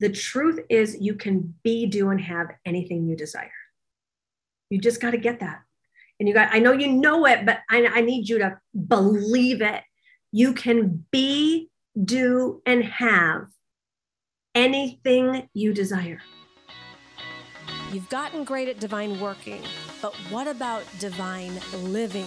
The truth is, you can be, do, and have anything you desire. You just got to get that. And you got, I know you know it, but I, I need you to believe it. You can be, do, and have anything you desire. You've gotten great at divine working, but what about divine living?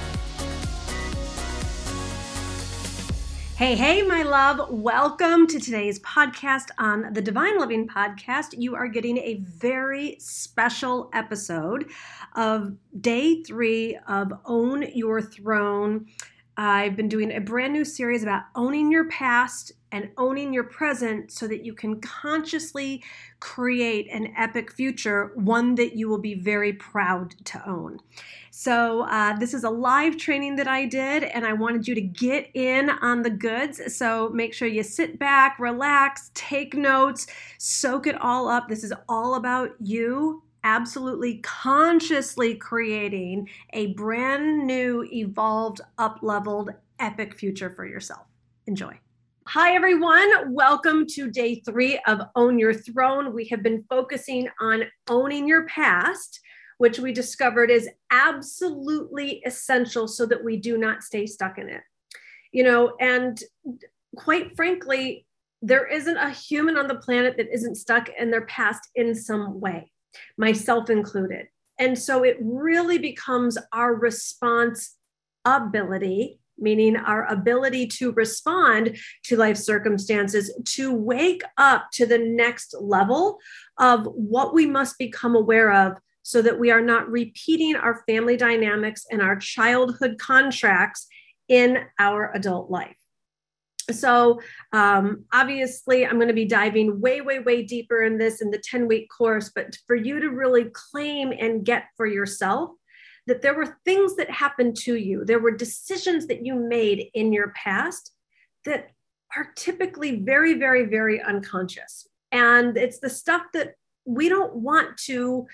Hey, hey, my love. Welcome to today's podcast on the Divine Living Podcast. You are getting a very special episode of day three of Own Your Throne. I've been doing a brand new series about owning your past and owning your present so that you can consciously create an epic future, one that you will be very proud to own. So, uh, this is a live training that I did, and I wanted you to get in on the goods. So, make sure you sit back, relax, take notes, soak it all up. This is all about you absolutely consciously creating a brand new, evolved, up leveled, epic future for yourself. Enjoy. Hi, everyone. Welcome to day three of Own Your Throne. We have been focusing on owning your past which we discovered is absolutely essential so that we do not stay stuck in it. You know, and quite frankly, there isn't a human on the planet that isn't stuck in their past in some way, myself included. And so it really becomes our response ability meaning our ability to respond to life circumstances, to wake up to the next level of what we must become aware of so that we are not repeating our family dynamics and our childhood contracts in our adult life. So, um, obviously, I'm going to be diving way, way, way deeper in this in the 10 week course. But for you to really claim and get for yourself that there were things that happened to you, there were decisions that you made in your past that are typically very, very, very unconscious. And it's the stuff that we don't want to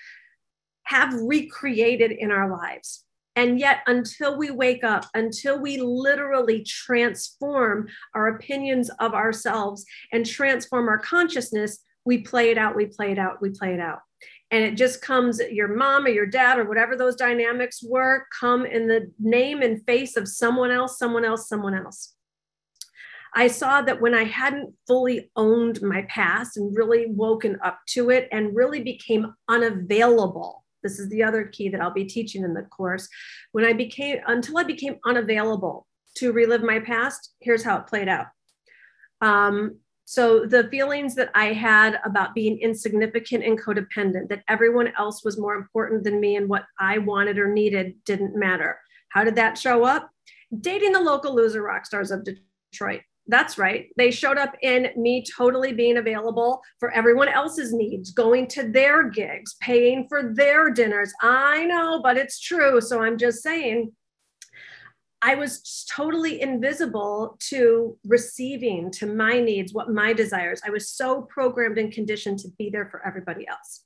have recreated in our lives. And yet, until we wake up, until we literally transform our opinions of ourselves and transform our consciousness, we play it out, we play it out, we play it out. And it just comes, your mom or your dad or whatever those dynamics were, come in the name and face of someone else, someone else, someone else. I saw that when I hadn't fully owned my past and really woken up to it and really became unavailable this is the other key that I'll be teaching in the course. When I became, until I became unavailable to relive my past, here's how it played out. Um, so the feelings that I had about being insignificant and codependent, that everyone else was more important than me and what I wanted or needed didn't matter. How did that show up? Dating the local loser rock stars of Detroit. That's right. They showed up in me totally being available for everyone else's needs, going to their gigs, paying for their dinners. I know, but it's true. So I'm just saying, I was totally invisible to receiving, to my needs, what my desires. I was so programmed and conditioned to be there for everybody else.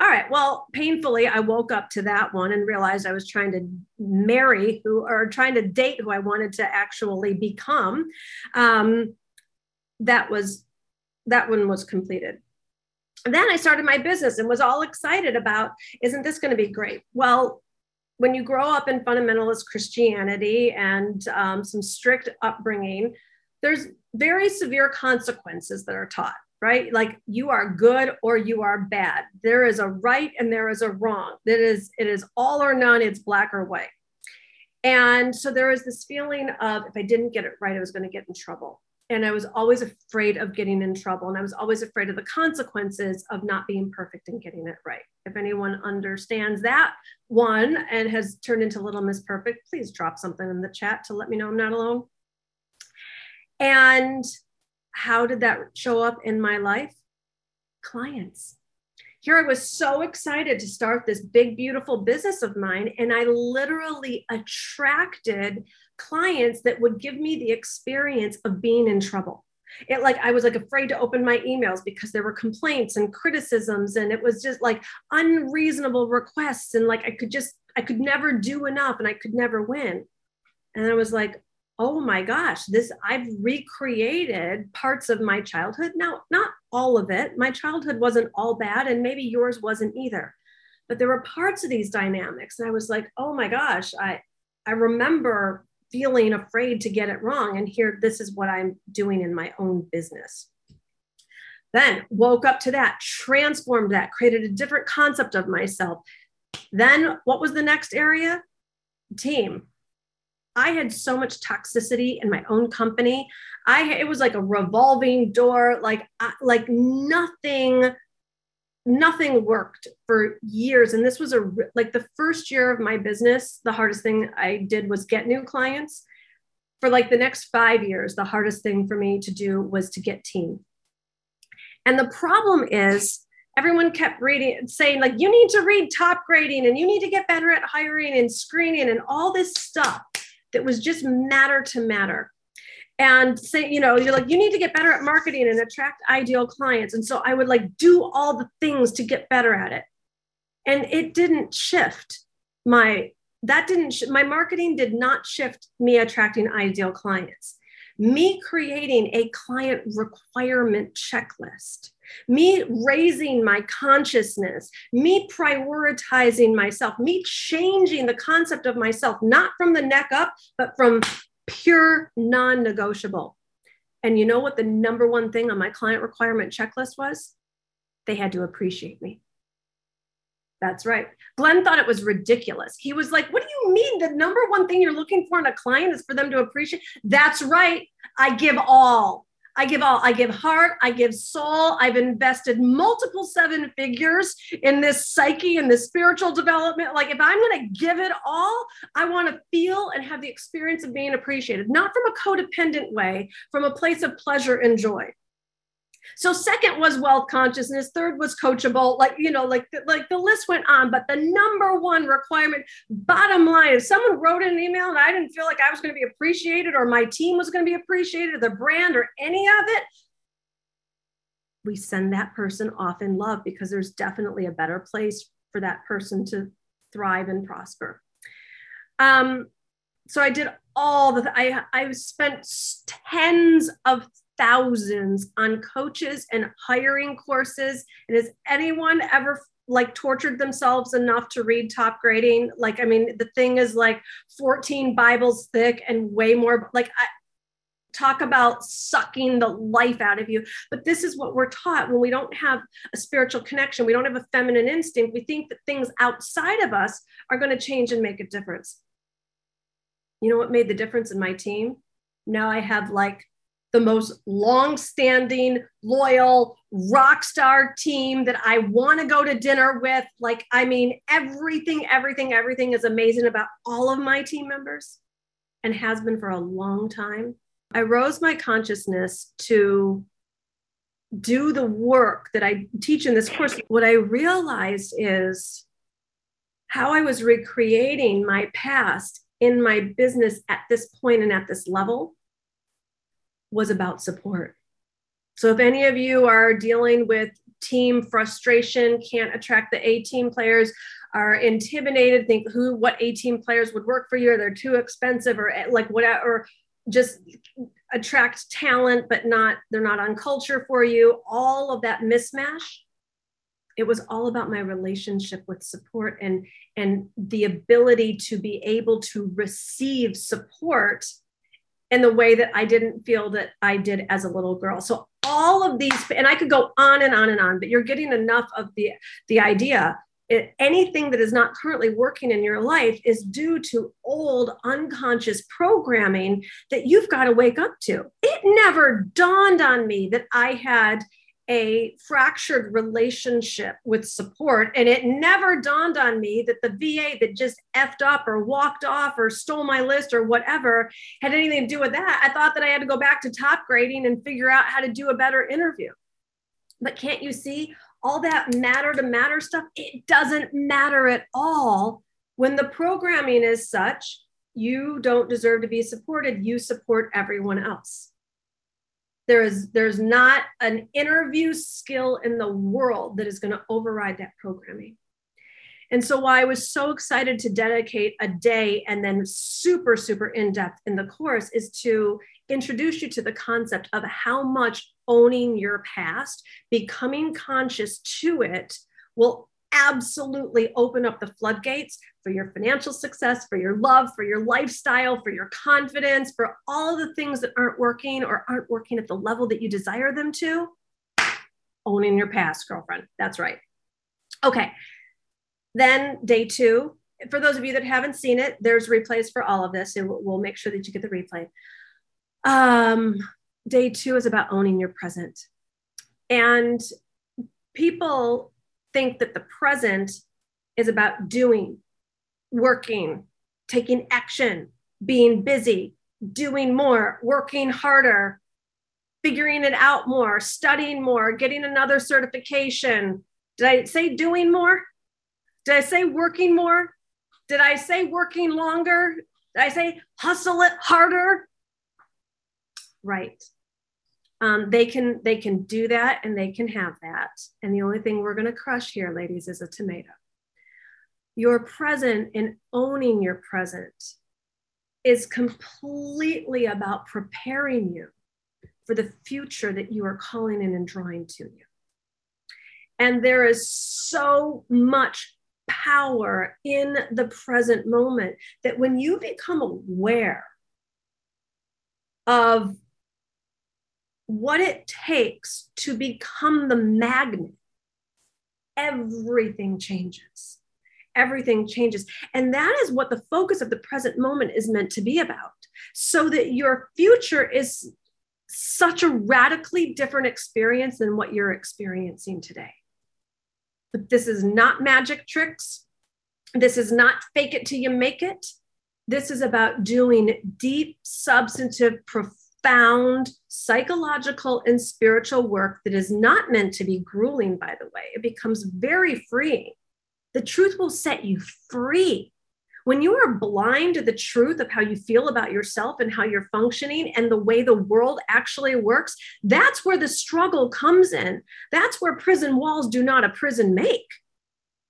All right. Well, painfully, I woke up to that one and realized I was trying to marry who or trying to date who I wanted to actually become. Um, that was that one was completed. And then I started my business and was all excited about, isn't this going to be great? Well, when you grow up in fundamentalist Christianity and um, some strict upbringing, there's very severe consequences that are taught right? Like you are good or you are bad. There is a right and there is a wrong. That is, it is all or none, it's black or white. And so there was this feeling of if I didn't get it right, I was going to get in trouble. And I was always afraid of getting in trouble. And I was always afraid of the consequences of not being perfect and getting it right. If anyone understands that one and has turned into Little Miss Perfect, please drop something in the chat to let me know I'm not alone. And how did that show up in my life? Clients. Here I was so excited to start this big, beautiful business of mine, and I literally attracted clients that would give me the experience of being in trouble it like i was like afraid to open my emails because there were complaints and criticisms and it was just like unreasonable requests and like i could just i could never do enough and i could never win. And i was like oh my gosh this i've recreated parts of my childhood. Now not all of it. My childhood wasn't all bad and maybe yours wasn't either. But there were parts of these dynamics and i was like oh my gosh i i remember feeling afraid to get it wrong. And here, this is what I'm doing in my own business. Then woke up to that, transformed that, created a different concept of myself. Then what was the next area? Team. I had so much toxicity in my own company. I it was like a revolving door, like like nothing nothing worked for years. And this was a like the first year of my business the hardest thing i did was get new clients. For like the next 5 years the hardest thing for me to do was to get team. And the problem is everyone kept reading saying like you need to read Topgrading and you need to get better at hiring and screening and all this stuff that was just matter to matter and say, you know, you're like, you need to get better at marketing and attract ideal clients. And so I would like do all the things to get better at it. And it didn't shift my, that didn't, sh- my marketing did not shift me attracting ideal clients. Me creating a client requirement checklist, me raising my consciousness, me prioritizing myself, me changing the concept of myself, not from the neck up, but from pure non negotiable. And you know what the number one thing on my client requirement checklist was? They had to appreciate me. That's right. Glenn thought it was ridiculous. He was like, What do you mean? The number one thing you're looking for in a client is for them to appreciate? That's right. I give all. I give all, I give heart, I give soul. I've invested multiple seven figures in this psyche and this spiritual development. Like, if I'm going to give it all, I want to feel and have the experience of being appreciated, not from a codependent way, from a place of pleasure and joy. So second was wealth consciousness. Third was coachable. Like you know, like like the list went on. But the number one requirement, bottom line, if someone wrote an email and I didn't feel like I was going to be appreciated, or my team was going to be appreciated, or the brand, or any of it, we send that person off in love because there's definitely a better place for that person to thrive and prosper. Um, so I did all the I I spent tens of thousands on coaches and hiring courses. And has anyone ever like tortured themselves enough to read Topgrading? Like, I mean, the thing is like 14 Bibles thick and way more like I, talk about sucking the life out of you. But this is what we're taught when we don't have a spiritual connection, we don't have a feminine instinct. We think that things outside of us are going to change and make a difference. You know what made the difference in my team? Now I have like the most long-standing, loyal rock star team that I want to go to dinner with. Like, I mean, everything, everything, everything is amazing about all of my team members and has been for a long time. I rose my consciousness to do the work that I teach in this course. What I realized is how I was recreating my past in my business at this point and at this level was about support. So if any of you are dealing with team frustration, can't attract the A team players, are intimidated, think who, what A team players would work for you, or they're too expensive, or eh, like whatever, just attract talent, but not, they're not on culture for you, all of that mismatch. It was all about my relationship with support and, and the ability to be able to receive support in the way that I didn't feel that I did as a little girl. So all of these, and I could go on and on and on, but you're getting enough of the, the idea. It, anything that is not currently working in your life is due to old unconscious programming that you've got to wake up to. It never dawned on me that I had a fractured relationship with support. And it never dawned on me that the VA that just effed up or walked off or stole my list or whatever had anything to do with that. I thought that I had to go back to Topgrading and figure out how to do a better interview. But can't you see all that matter to matter stuff? It doesn't matter at all when the programming is such you don't deserve to be supported, you support everyone else. There is there's not an interview skill in the world that is going to override that programming. And so why I was so excited to dedicate a day and then super super in depth in the course is to introduce you to the concept of how much owning your past, becoming conscious to it will absolutely open up the floodgates for your financial success, for your love, for your lifestyle, for your confidence, for all the things that aren't working or aren't working at the level that you desire them to. Owning your past, girlfriend. That's right. Okay. Then day two, for those of you that haven't seen it, there's replays for all of this. And we'll make sure that you get the replay. Um, day two is about owning your present. And people think that the present is about doing, working, taking action, being busy, doing more, working harder, figuring it out more, studying more, getting another certification. Did I say doing more? Did I say working more? Did I say working longer? Did I say hustle it harder? Right um, they can they can do that and they can have that. And the only thing we're going to crush here ladies is a tomato. Your present and owning your present is completely about preparing you for the future that you are calling in and drawing to you. And there is so much power in the present moment that when you become aware of what it takes to become the magnet, everything changes. Everything changes. And that is what the focus of the present moment is meant to be about. So that your future is such a radically different experience than what you're experiencing today. But this is not magic tricks. This is not fake it till you make it. This is about doing deep, substantive, profound profound psychological and spiritual work that is not meant to be grueling, by the way. It becomes very freeing. The truth will set you free. When you are blind to the truth of how you feel about yourself and how you're functioning and the way the world actually works, that's where the struggle comes in. That's where prison walls do not a prison make.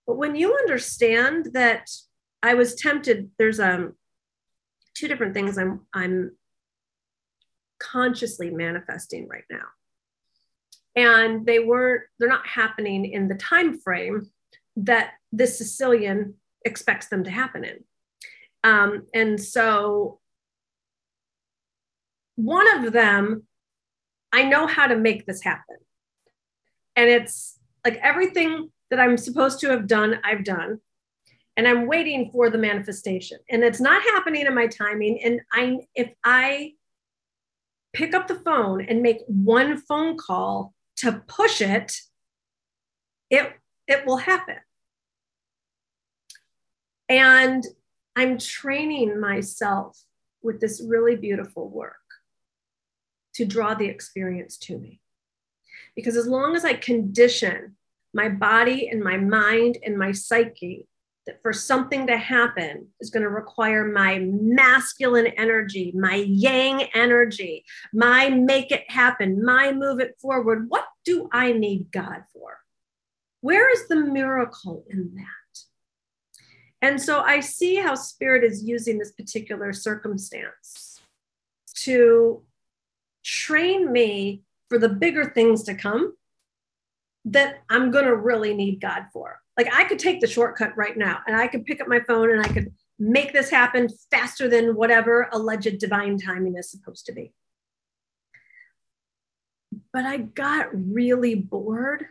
But when you understand that I was tempted, there's um two different things I'm I'm consciously manifesting right now. And they weren't they're not happening in the time frame that this sicilian expects them to happen in. Um, and so one of them i know how to make this happen. And it's like everything that i'm supposed to have done i've done. And i'm waiting for the manifestation. And it's not happening in my timing. And i if i pick up the phone and make one phone call to push it, it, it will happen. And I'm training myself with this really beautiful work to draw the experience to me. Because as long as I condition my body and my mind and my psyche that for something to happen is going to require my masculine energy, my yang energy, my make it happen, my move it forward. What do I need God for? Where is the miracle in that? And so I see how spirit is using this particular circumstance to train me for the bigger things to come that I'm going to really need God for like I could take the shortcut right now and I could pick up my phone and I could make this happen faster than whatever alleged divine timing is supposed to be. But I got really bored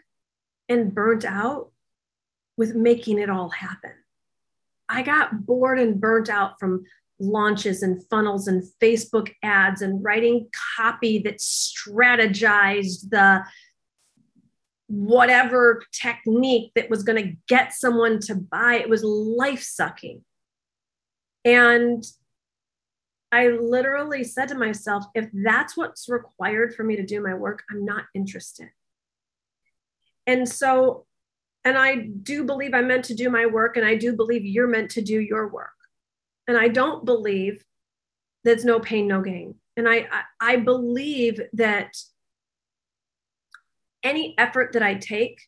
and burnt out with making it all happen. I got bored and burnt out from launches and funnels and Facebook ads and writing copy that strategized the whatever technique that was going to get someone to buy. It was life sucking. And I literally said to myself, if that's what's required for me to do my work, I'm not interested. And so, and I do believe I'm meant to do my work, and I do believe you're meant to do your work. and I don't believe there's no pain, no gain. And I, I, I believe that any effort that I take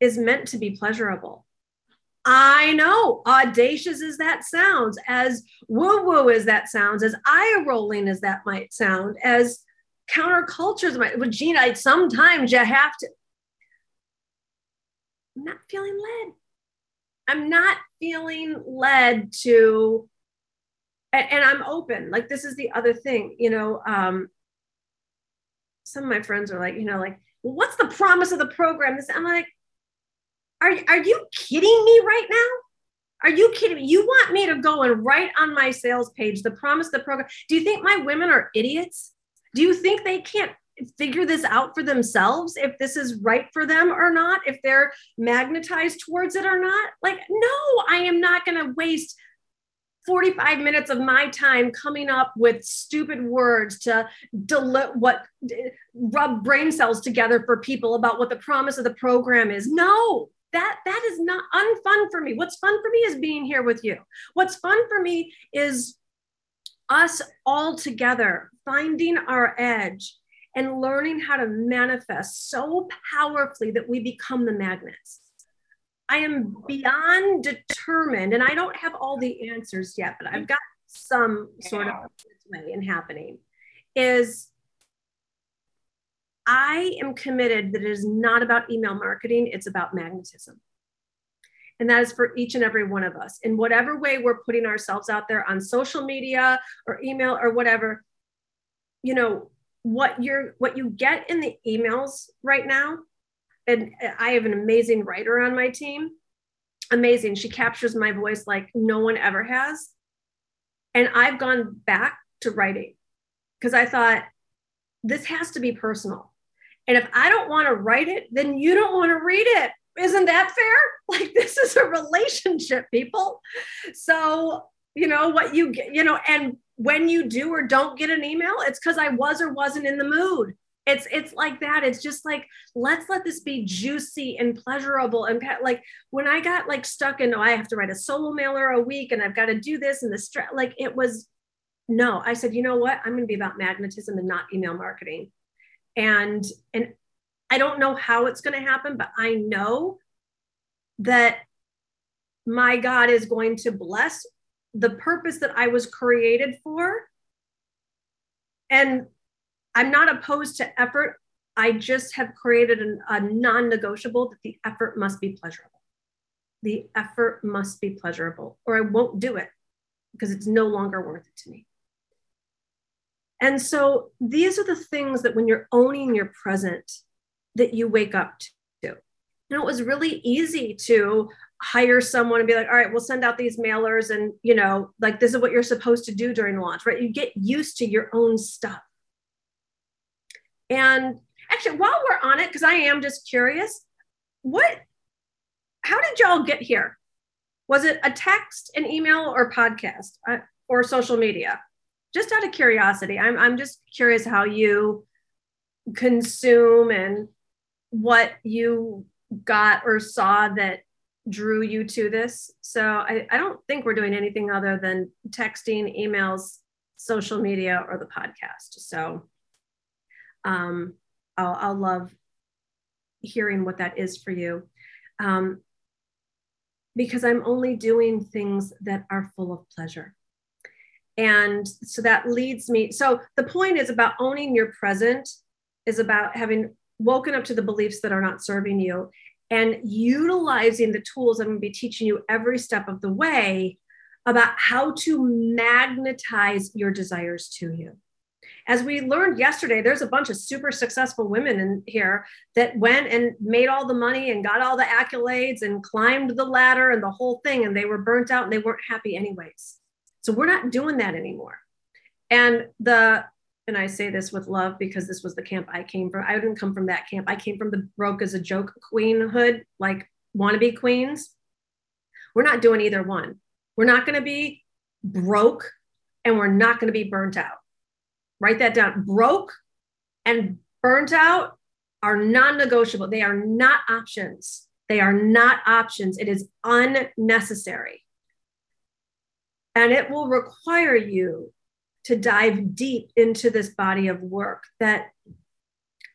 is meant to be pleasurable. I know, audacious as that sounds, as woo woo as that sounds, as eye rolling as that might sound, as countercultures might. But Gina, sometimes you have to. I'm not feeling led. I'm not feeling led to, and, and I'm open. Like this is the other thing, you know. Um, some of my friends are like, you know, like, well, what's the promise of the program? This I'm like, are, are you kidding me right now? Are you kidding me? You want me to go and write on my sales page the promise of the program? Do you think my women are idiots? Do you think they can't figure this out for themselves if this is right for them or not, if they're magnetized towards it or not? Like, no, I am not going to waste 45 minutes of my time coming up with stupid words to deli- what rub brain cells together for people about what the promise of the program is. No, that that is not unfun for me. What's fun for me is being here with you. What's fun for me is us all together finding our edge and learning how to manifest so powerfully that we become the magnets i am beyond determined and i don't have all the answers yet but i've got some sort of way in happening is I am committed that it is not about email marketing, it's about magnetism. And that is for each and every one of us. In whatever way we're putting ourselves out there on social media or email or whatever, you know, what you're what you get in the emails right now, and I have an amazing writer on my team. Amazing. She captures my voice like no one ever has. And I've gone back to writing because I thought this has to be personal. And if I don't want to write it, then you don't want to read it. Isn't that fair? Like this is a relationship, people. So, you know, what you get, you know, and when you do or don't get an email, it's because I was or wasn't in the mood. It's it's like that. It's just like let's let this be juicy and pleasurable and like when I got like stuck in oh I have to write a solo mailer a week and I've got to do this and the stress like it was no. I said, you know what? I'm going to be about magnetism and not email marketing and and i don't know how it's going to happen but i know that my god is going to bless the purpose that i was created for and i'm not opposed to effort i just have created an, a non-negotiable that the effort must be pleasurable the effort must be pleasurable or i won't do it because it's no longer worth it to me and so these are the things that when you're owning your present, that you wake up to. You know, it was really easy to hire someone and be like, all right, we'll send out these mailers and, you know, like this is what you're supposed to do during launch, right? You get used to your own stuff. And actually, while we're on it, because I am just curious, what, how did y'all get here? Was it a text, an email, or podcast, uh, or social media? just out of curiosity, I'm, I'm just curious how you consume and what you got or saw that drew you to this. So I, I don't think we're doing anything other than texting, emails, social media, or the podcast. So um, I'll, I'll love hearing what that is for you. Um, because I'm only doing things that are full of pleasure. And so that leads me. So the point is about owning your present, is about having woken up to the beliefs that are not serving you and utilizing the tools I'm going to be teaching you every step of the way about how to magnetize your desires to you. As we learned yesterday, there's a bunch of super successful women in here that went and made all the money and got all the accolades and climbed the ladder and the whole thing, and they were burnt out and they weren't happy anyways. So we're not doing that anymore. And the and I say this with love because this was the camp I came from. I didn't come from that camp. I came from the broke as a joke queenhood, like wannabe queens. We're not doing either one. We're not going to be broke and we're not going to be burnt out. Write that down. Broke and burnt out are non negotiable. They are not options. They are not options. It is unnecessary. And it will require you to dive deep into this body of work that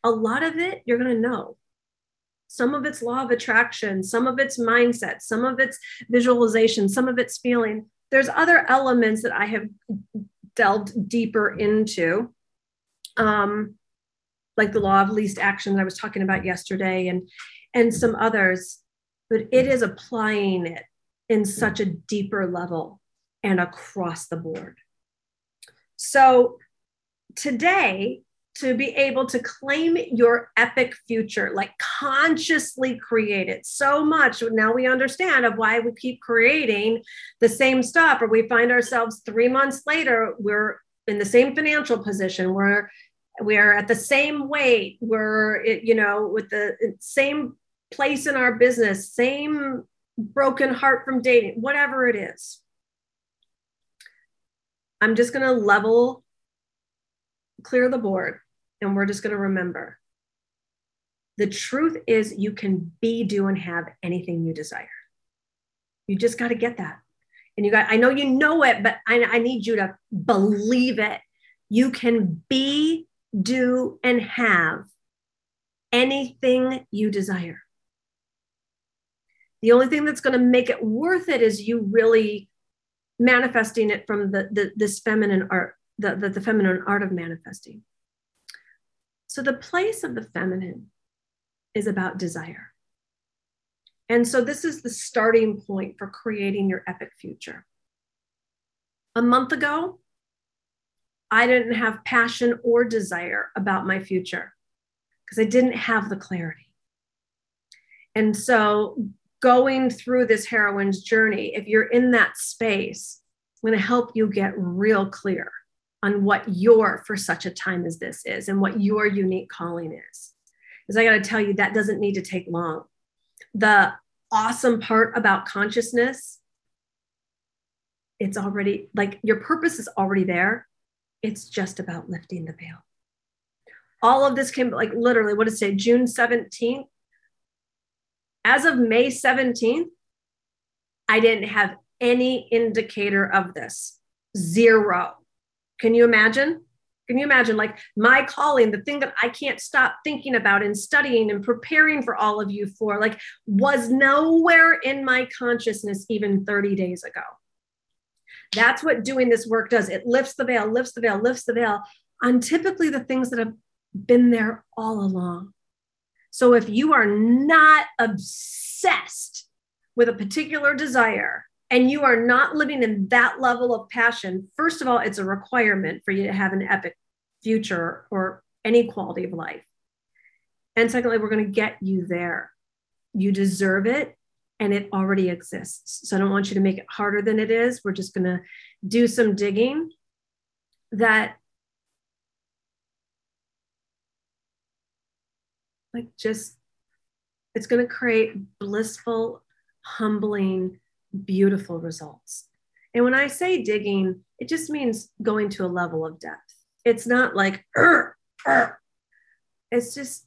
a lot of it you're going to know. Some of it's law of attraction, some of it's mindset, some of it's visualization, some of it's feeling. There's other elements that I have delved deeper into, um, like the law of least action that I was talking about yesterday, and and some others. But it is applying it in such a deeper level and across the board. So today, to be able to claim your epic future, like consciously create it so much. Now we understand of why we keep creating the same stuff, or we find ourselves three months later, we're in the same financial position, we're we're at the same weight, we're you know with the same place in our business, same broken heart from dating, whatever it is. I'm just going to level, clear the board, and we're just going to remember. The truth is, you can be, do, and have anything you desire. You just got to get that. And you got, I know you know it, but I, I need you to believe it. You can be, do, and have anything you desire. The only thing that's going to make it worth it is you really manifesting it from the, the this feminine art, the, the, the feminine art of manifesting. So the place of the feminine is about desire. And so this is the starting point for creating your epic future. A month ago, I didn't have passion or desire about my future because I didn't have the clarity. And so going through this heroine's journey, if you're in that space, I'm going to help you get real clear on what your for such a time as this is and what your unique calling is. Because I got to tell you, that doesn't need to take long. The awesome part about consciousness, it's already like your purpose is already there. It's just about lifting the veil. All of this came like literally, what did it say? June 17th as of May 17th, I didn't have any indicator of this. Zero. Can you imagine? Can you imagine, like my calling, the thing that I can't stop thinking about and studying and preparing for all of you for, like, was nowhere in my consciousness even 30 days ago. That's what doing this work does. It lifts the veil, lifts the veil, lifts the veil on typically the things that have been there all along. So if you are not obsessed with a particular desire and you are not living in that level of passion, first of all, it's a requirement for you to have an epic future or any quality of life. And secondly, we're going to get you there. You deserve it and it already exists. So I don't want you to make it harder than it is. We're just going to do some digging that like just it's going to create blissful humbling beautiful results. And when i say digging it just means going to a level of depth. It's not like it's just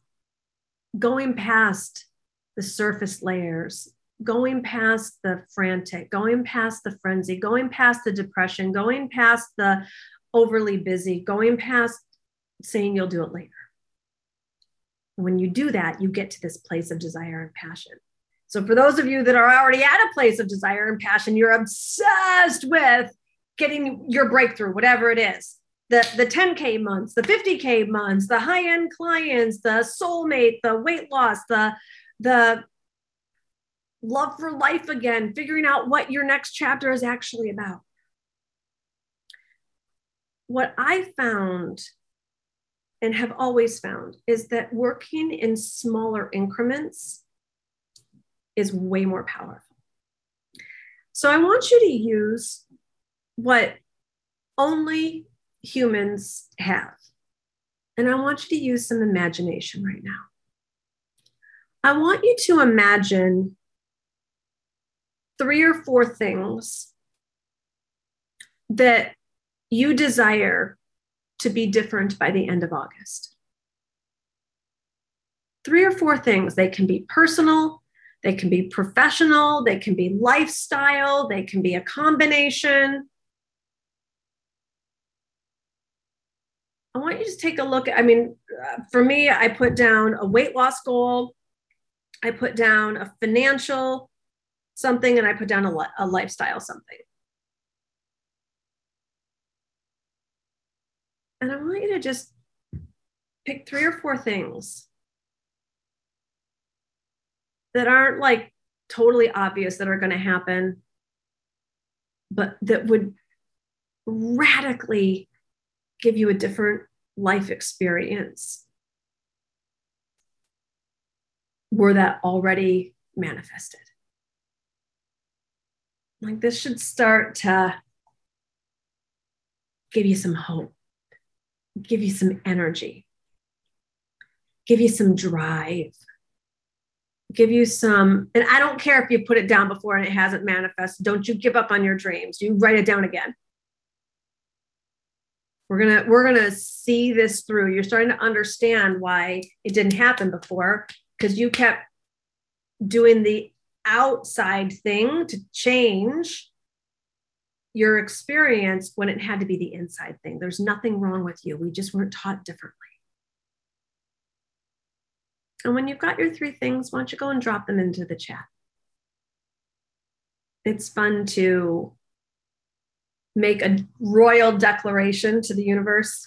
going past the surface layers going past the frantic going past the frenzy going past the depression going past the overly busy going past saying you'll do it later. When you do that, you get to this place of desire and passion. So, for those of you that are already at a place of desire and passion, you're obsessed with getting your breakthrough, whatever it is the, the 10K months, the 50K months, the high end clients, the soulmate, the weight loss, the, the love for life again, figuring out what your next chapter is actually about. What I found and have always found is that working in smaller increments is way more powerful. So I want you to use what only humans have. And I want you to use some imagination right now. I want you to imagine three or four things that you desire to be different by the end of August. Three or four things. They can be personal, they can be professional, they can be lifestyle, they can be a combination. I want you to take a look. I mean, uh, for me, I put down a weight loss goal, I put down a financial something, and I put down a, a lifestyle something. And I want you to just pick three or four things that aren't like totally obvious that are going to happen, but that would radically give you a different life experience were that already manifested. Like this should start to give you some hope, give you some energy, give you some drive, give you some, and I don't care if you put it down before and it hasn't manifested. Don't you give up on your dreams. You write it down again. We're gonna we're gonna see this through. You're starting to understand why it didn't happen before because you kept doing the outside thing to change your experience when it had to be the inside thing. There's nothing wrong with you. We just weren't taught differently. And when you've got your three things, why don't you go and drop them into the chat? It's fun to make a royal declaration to the universe.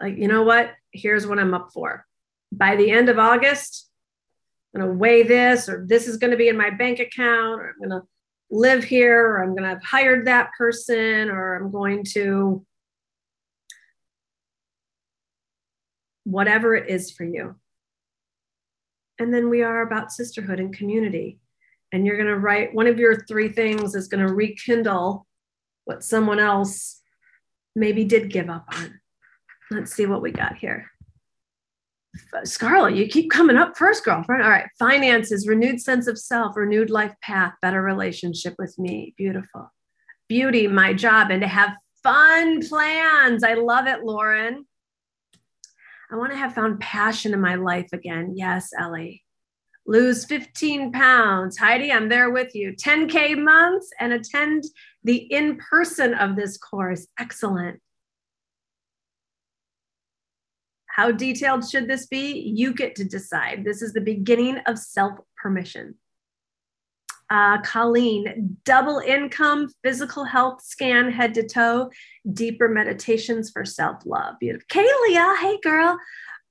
Like, you know what? Here's what I'm up for. By the end of August, I'm going to weigh this, or this is going to be in my bank account, or I'm going to live here, or I'm going to have hired that person, or I'm going to whatever it is for you. And then we are about sisterhood and community. And you're going to write one of your three things is going to rekindle what someone else maybe did give up on. Let's see what we got here. Scarlett, you keep coming up first, girlfriend. All right. Finances, renewed sense of self, renewed life path, better relationship with me. Beautiful. Beauty, my job, and to have fun plans. I love it, Lauren. I want to have found passion in my life again. Yes, Ellie. Lose 15 pounds. Heidi, I'm there with you. 10K months and attend the in person of this course. Excellent. How detailed should this be? You get to decide. This is the beginning of self permission. Uh, Colleen, double income, physical health scan head to toe, deeper meditations for self love. Beautiful. Kalia, hey girl.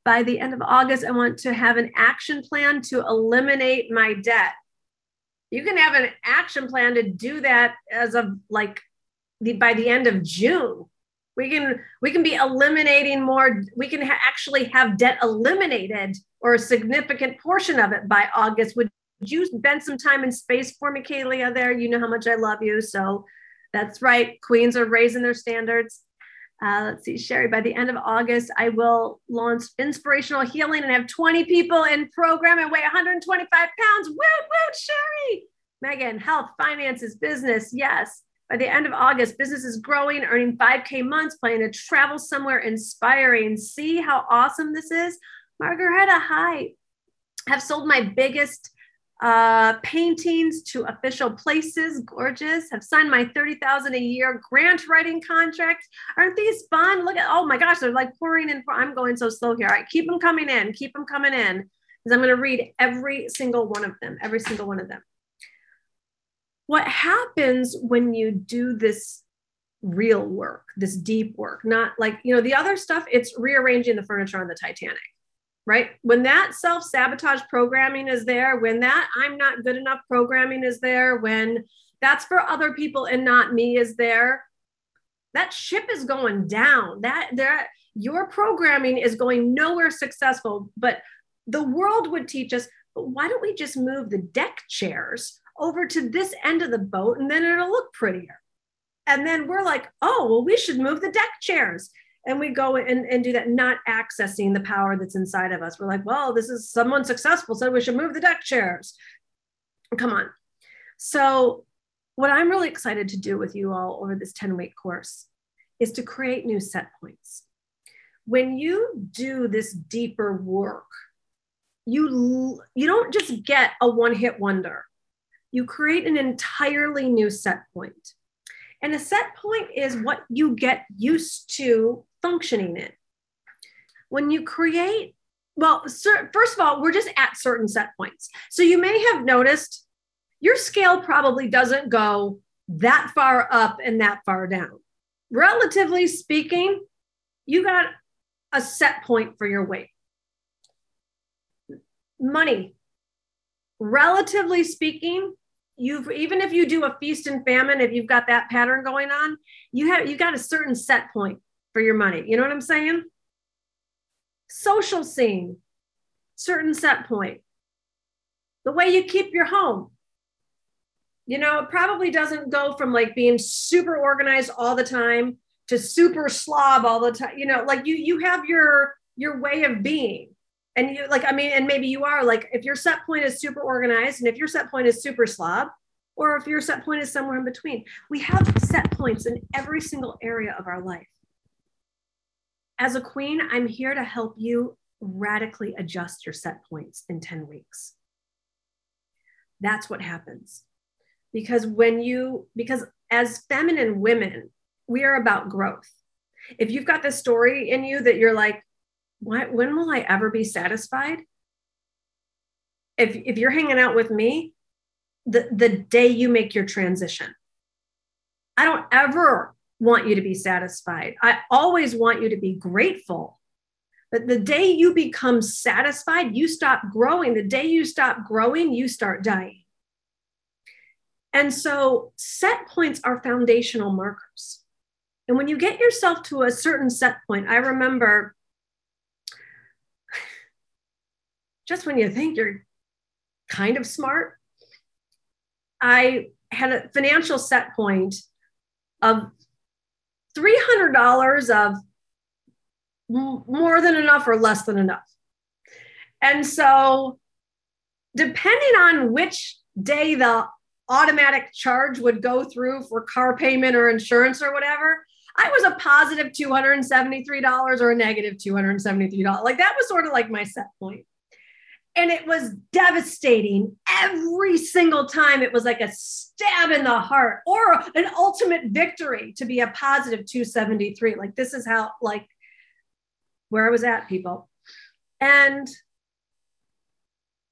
By the end of August, I want to have an action plan to eliminate my debt you can have an action plan to do that as of like the by the end of June. We can we can be eliminating more. We can ha- actually have debt eliminated or a significant portion of it by August. Would you spend some time in space for me, Kalia? There, you know how much I love you. So that's right. Queens are raising their standards. Uh, let's see, Sherry, by the end of August, I will launch inspirational healing and have 20 people in program and weigh 125 pounds. Woo, woo, Sherry. Megan, health, finances, business. Yes. By the end of August, business is growing, earning 5K months, planning to travel somewhere inspiring. See how awesome this is? Margareta, hi. Have sold my biggest uh, paintings to official places. Gorgeous. Have signed my 30,000 a year grant writing contract. Aren't these fun? Look at, oh my gosh, they're like pouring in. I'm going so slow here. All right, keep them coming in. Keep them coming in. Because I'm going to read every single one of them, every single one of them. What happens when you do this real work, this deep work, not like, you know, the other stuff, it's rearranging the furniture on the Titanic right? When that self sabotage programming is there, when that I'm not good enough programming is there, when that's for other people and not me is there, that ship is going down. That there your programming is going nowhere successful, but the world would teach us, but why don't we just move the deck chairs over to this end of the boat and then it'll look prettier. And then we're like, oh, well, we should move the deck chairs and we go and, and do that, not accessing the power that's inside of us. We're like, well, this is someone successful, so we should move the deck chairs. Come on. So, what I'm really excited to do with you all over this 10 week course is to create new set points. When you do this deeper work, you, you don't just get a one hit wonder, you create an entirely new set point. And a set point is what you get used to functioning in. When you create, well, first of all, we're just at certain set points. So you may have noticed your scale probably doesn't go that far up and that far down. Relatively speaking, you got a set point for your weight. Money, relatively speaking, you've even if you do a feast and famine, if you've got that pattern going on, you have you got a certain set point for your money. You know what I'm saying? Social scene, certain set point. The way you keep your home. You know, it probably doesn't go from like being super organized all the time to super slob all the time. You know, like you you have your your way of being and you like i mean and maybe you are like if your set point is super organized and if your set point is super slob or if your set point is somewhere in between we have set points in every single area of our life as a queen i'm here to help you radically adjust your set points in 10 weeks. That's what happens. Because when you because as feminine women we are about growth. If you've got this story in you that you're like why, when will I ever be satisfied? If, if you're hanging out with me, the, the day you make your transition, I don't ever want you to be satisfied. I always want you to be grateful. But the day you become satisfied, you stop growing. The day you stop growing, you start dying. And so set points are foundational markers. And when you get yourself to a certain set point, I remember just when you think you're kind of smart, I had a financial set point of $300 of more than enough or less than enough. And so, depending on which day the automatic charge would go through for car payment or insurance or whatever, I was a positive $273 or a negative $273. Like that was sort of like my set point and it was devastating. Every single time it was like a stab in the heart or an ultimate victory to be a positive 273 like this is how like where i was at people. And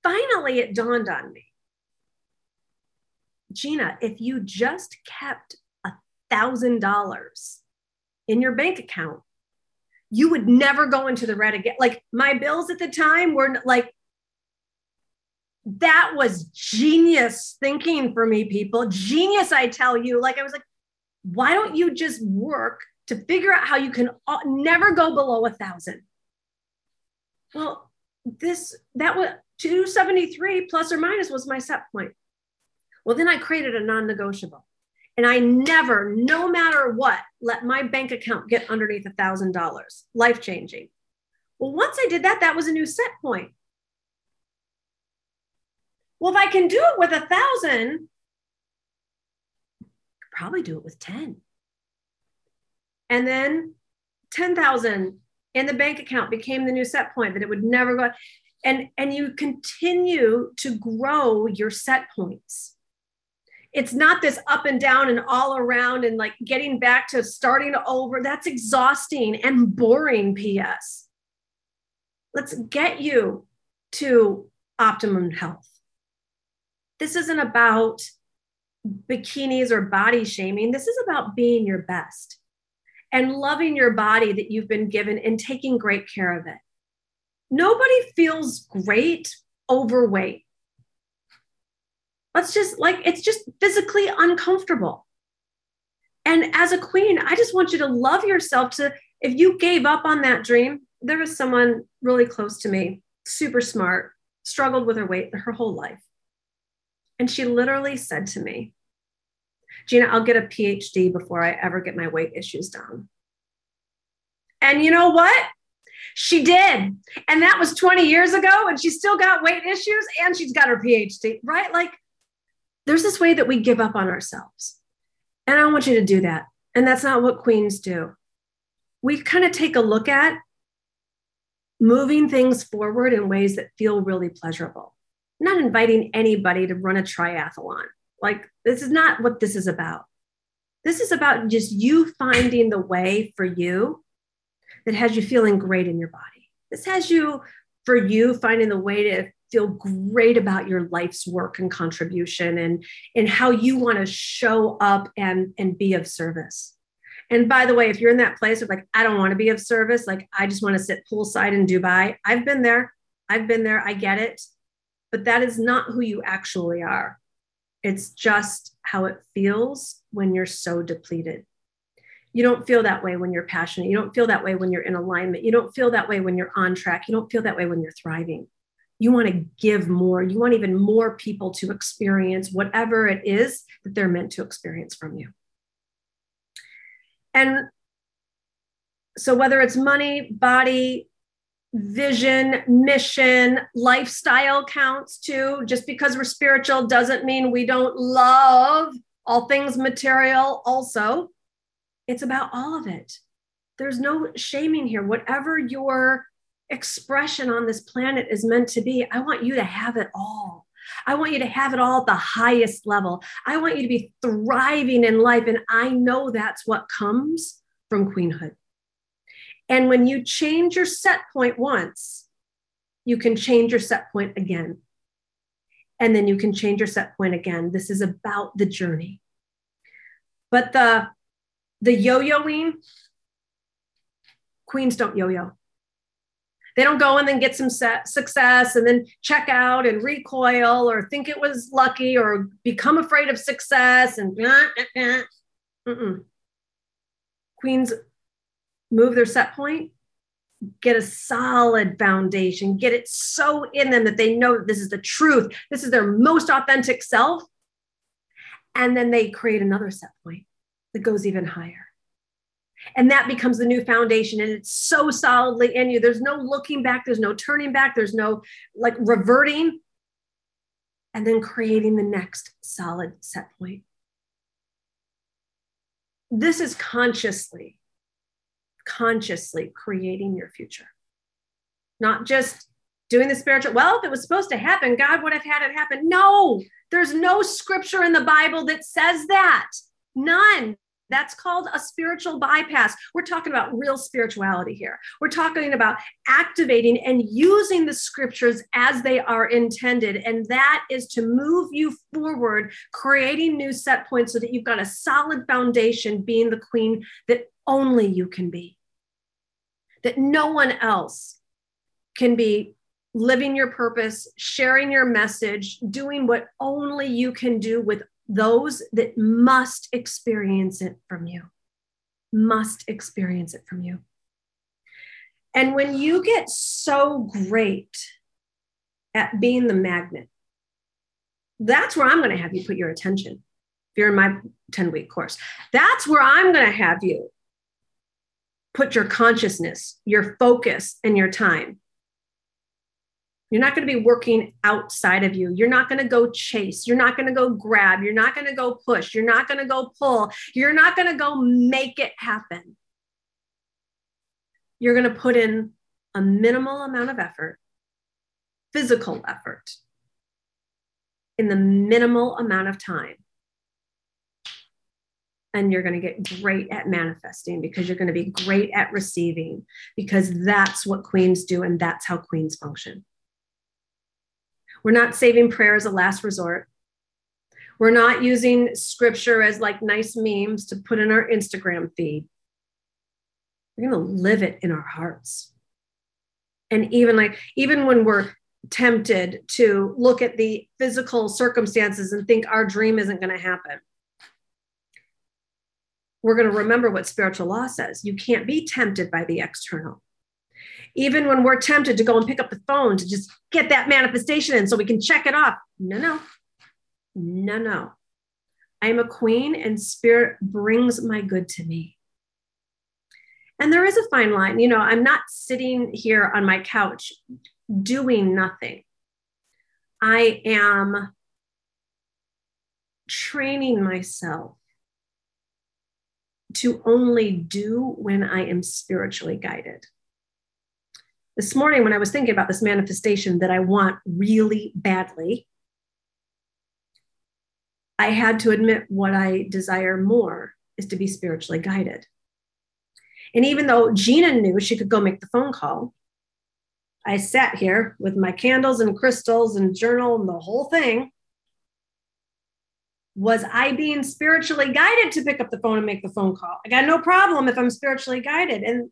finally it dawned on me. Gina if you just kept a thousand dollars in your bank account you would never go into the red again. Like my bills at the time were like that was genius thinking for me, people. Genius, I tell you. Like, I was like, why don't you just work to figure out how you can never go below a thousand? Well, this, that was 273 plus or minus was my set point. Well, then I created a non negotiable. And I never, no matter what, let my bank account get underneath a $1,000. Life changing. Well, once I did that, that was a new set point. Well, if I can do it with a thousand, probably do it with 10. And then 10,000 in the bank account became the new set point that it would never go. And, and you continue to grow your set points. It's not this up and down and all around and like getting back to starting over. That's exhausting and boring, PS. Let's get you to optimum health. This isn't about bikinis or body shaming. This is about being your best and loving your body that you've been given and taking great care of it. Nobody feels great overweight. Let's just like, it's just physically uncomfortable. And as a queen, I just want you to love yourself to, if you gave up on that dream, there was someone really close to me, super smart, struggled with her weight her whole life. And she literally said to me, Gina, I'll get a PhD before I ever get my weight issues down. And you know what? She did. And that was 20 years ago, and she still got weight issues and she's got her PhD, right? Like, there's this way that we give up on ourselves. And I want you to do that. And that's not what queens do. We kind of take a look at moving things forward in ways that feel really pleasurable. I'm not inviting anybody to run a triathlon. Like, this is not what this is about. This is about just you finding the way for you that has you feeling great in your body. This has you, for you, finding the way to feel great about your life's work and contribution and, and how you want to show up and, and be of service. And by the way, if you're in that place of like, I don't want to be of service, like I just want to sit poolside in Dubai, I've been there. I've been there. I get it. But that is not who you actually are. It's just how it feels when you're so depleted. You don't feel that way when you're passionate. You don't feel that way when you're in alignment. You don't feel that way when you're on track. You don't feel that way when you're thriving. You want to give more. You want even more people to experience whatever it is that they're meant to experience from you. And so, whether it's money, body, vision, mission, lifestyle counts too. Just because we're spiritual doesn't mean we don't love all things material, also. It's about all of it. There's no shaming here. Whatever your expression on this planet is meant to be, I want you to have it all. I want you to have it all at the highest level. I want you to be thriving in life. And I know that's what comes from queenhood. And when you change your set point once, you can change your set point again. And then you can change your set point again. This is about the journey. But the the yo-yoing, queens don't yo-yo. They don't go and then get some success and then check out and recoil or think it was lucky or become afraid of success and uh, uh, uh. Mm-mm. queens move their set point, get a solid foundation, get it so in them that they know this is the truth, this is their most authentic self. And then they create another set point that goes even higher. And that becomes the new foundation. And it's so solidly in you. There's no looking back, there's no turning back, there's no like reverting. And then creating the next solid set point. This is consciously consciously creating your future. Not just doing the spiritual, well, if it was supposed to happen, God would have had it happen. No, there's no scripture in the Bible that says that. None. That's called a spiritual bypass. We're talking about real spirituality here. We're talking about activating and using the scriptures as they are intended. And that is to move you forward, creating new set points so that you've got a solid foundation, being the queen that only you can be. That no one else can be living your purpose, sharing your message, doing what only you can do with those that must experience it from you. Must experience it from you. And when you get so great at being the magnet, that's where I'm going to have you put your attention. If you're in my 10 week course, that's where I'm going to have you put your consciousness, your focus, and your time. You're not going to be working outside of you. You're not going to go chase. You're not going to go grab. You're not going to go push. You're not going to go pull. You're not going to go make it happen. You're going to put in a minimal amount of effort, physical effort, in the minimal amount of time and you're going to get great at manifesting because you're going to be great at receiving because that's what queens do and that's how queens function. We're not saving prayer as a last resort. We're not using scripture as like nice memes to put in our Instagram feed. We're going to live it in our hearts. And even like, even when we're tempted to look at the physical circumstances and think our dream isn't going to happen, we're going to remember what spiritual law says. You can't be tempted by the external. Even when we're tempted to go and pick up the phone to just get that manifestation in so we can check it off. No, no, no, no. I am a queen and spirit brings my good to me. And there is a fine line. You know, I'm not sitting here on my couch doing nothing. I am training myself to only do when I am spiritually guided. This morning, when I was thinking about this manifestation that I want really badly, I had to admit what I desire more is to be spiritually guided. And even though Gina knew she could go make the phone call, I sat here with my candles and crystals and journal and the whole thing. Was I being spiritually guided to pick up the phone and make the phone call? I got no problem if I'm spiritually guided. And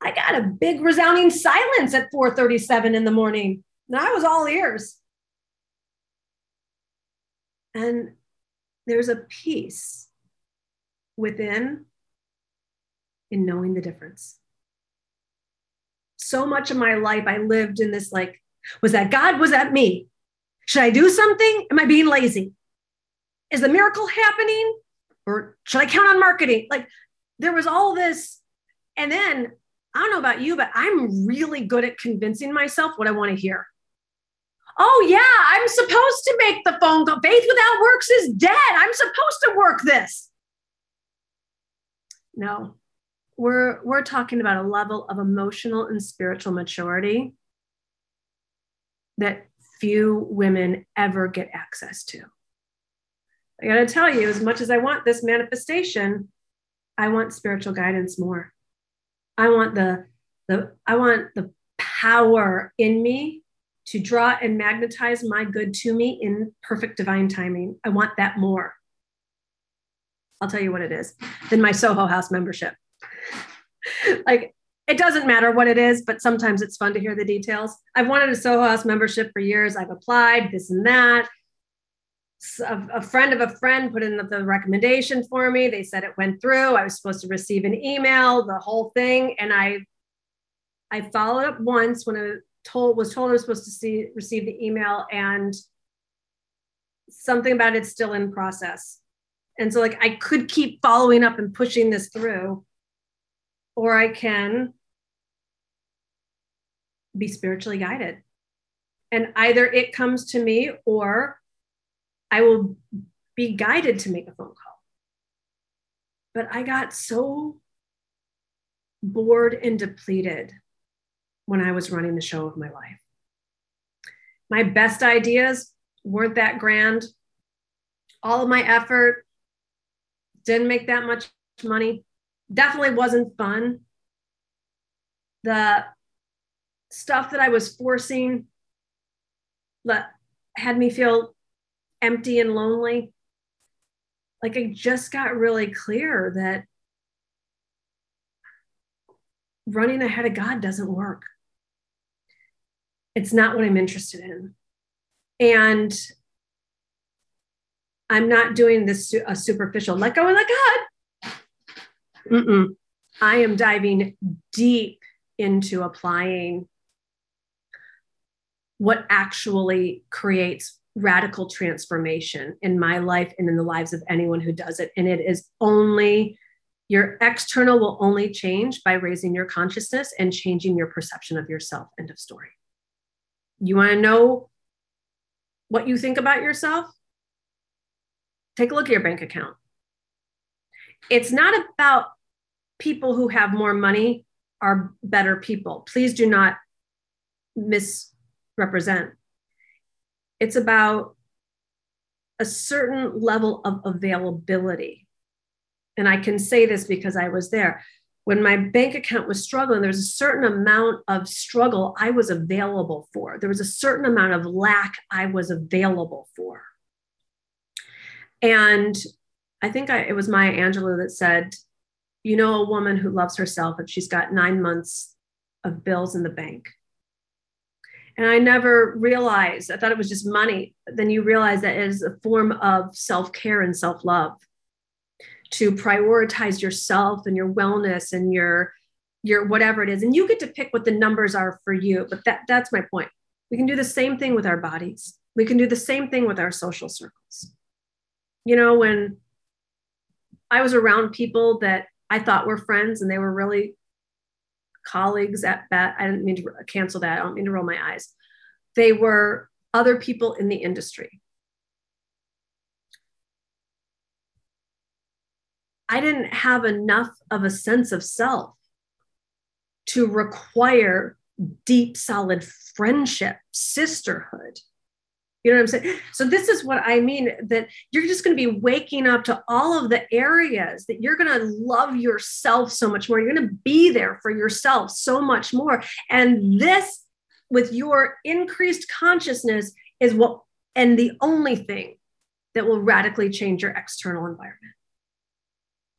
I got a big resounding silence at 4:37 in the morning. And I was all ears. And there's a peace within in knowing the difference. So much of my life, I lived in this like, was that God? Was that me? Should I do something? Am I being lazy? Is the miracle happening? Or should I count on marketing? Like, there was all this. And then I don't know about you, but I'm really good at convincing myself what I want to hear. Oh, yeah, I'm supposed to make the phone call. Faith without works is dead. I'm supposed to work this. No, we're, we're talking about a level of emotional and spiritual maturity that few women ever get access to. I got to tell you, as much as I want this manifestation, I want spiritual guidance more. I want the the I want the power in me to draw and magnetize my good to me in perfect divine timing. I want that more. I'll tell you what it is than my Soho House membership. like it doesn't matter what it is, but sometimes it's fun to hear the details. I've wanted a Soho House membership for years. I've applied this and that. A, a, friend of a friend put in the, the recommendation for me. They said it went through. I was supposed to receive an email, the whole thing, and I I followed up once when I told was told I was supposed to see receive the email and something about it's still in process. And so like I could keep following up and pushing this through or I can be spiritually guided. And either it comes to me or I will be guided to make a phone call. But I got so bored and depleted when I was running the show of my life. My best ideas weren't that grand. All of my effort didn't make that much money. Definitely wasn't fun. The stuff that I was forcing that had me feel empty and lonely. Like I just got really clear that running ahead of God doesn't work. It's not what I'm interested in. And I'm not doing this a superficial let go and let God. Mm-mm. I am diving deep into applying what actually creates radical transformation in my life and in the lives of anyone who does it. And it is only your external will only change by raising your consciousness and changing your perception of yourself. End of story. You want to know what you think about yourself? Take a look at your bank account. It's not about people who have more money are better people. Please do not misrepresent. It's about a certain level of availability. And I can say this because I was there when my bank account was struggling, there was a certain amount of struggle I was available for. There was a certain amount of lack I was available for. And I think I, it was Maya Angelou that said, you know, a woman who loves herself if she's got nine months of bills in the bank. And I never realized, I thought it was just money. But then you realize that it is a form of self care and self love to prioritize yourself and your wellness and your your whatever it is. And you get to pick what the numbers are for you but that that's my point. We can do the same thing with our bodies. We can do the same thing with our social circles. You know when i was around people that i thought were friends and they were really colleagues at that. I didn't mean to cancel that. I don't mean to roll my eyes. They were other people in the industry. I didn't have enough of a sense of self to require deep, solid friendship, sisterhood. You know what I'm saying? So this is what I mean that you're just going to be waking up to all of the areas that you're going to love yourself so much more. You're going to be there for yourself so much more. And this with your increased consciousness is what and the only thing that will radically change your external environment.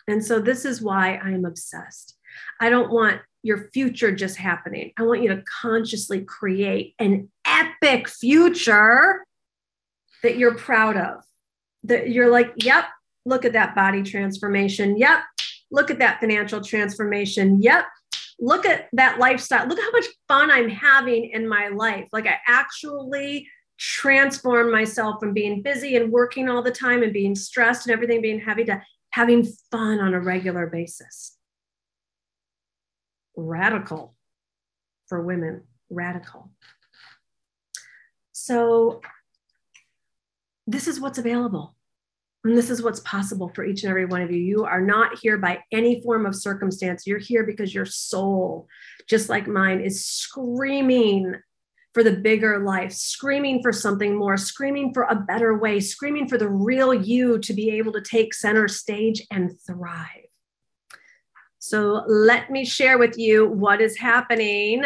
And so this is why I am obsessed. I don't want your future just happening. I want you to consciously create an epic future that you're proud of. That you're like, yep, look at that body transformation. Yep, look at that financial transformation. Yep, look at that lifestyle. Look how much fun I'm having in my life. Like I actually transform myself from being busy and working all the time and being stressed and everything being heavy to having fun on a regular basis. Radical for women, radical. So, this is what's available. And this is what's possible for each and every one of you. You are not here by any form of circumstance. You're here because your soul, just like mine, is screaming for the bigger life, screaming for something more, screaming for a better way, screaming for the real you to be able to take center stage and thrive. So let me share with you what is happening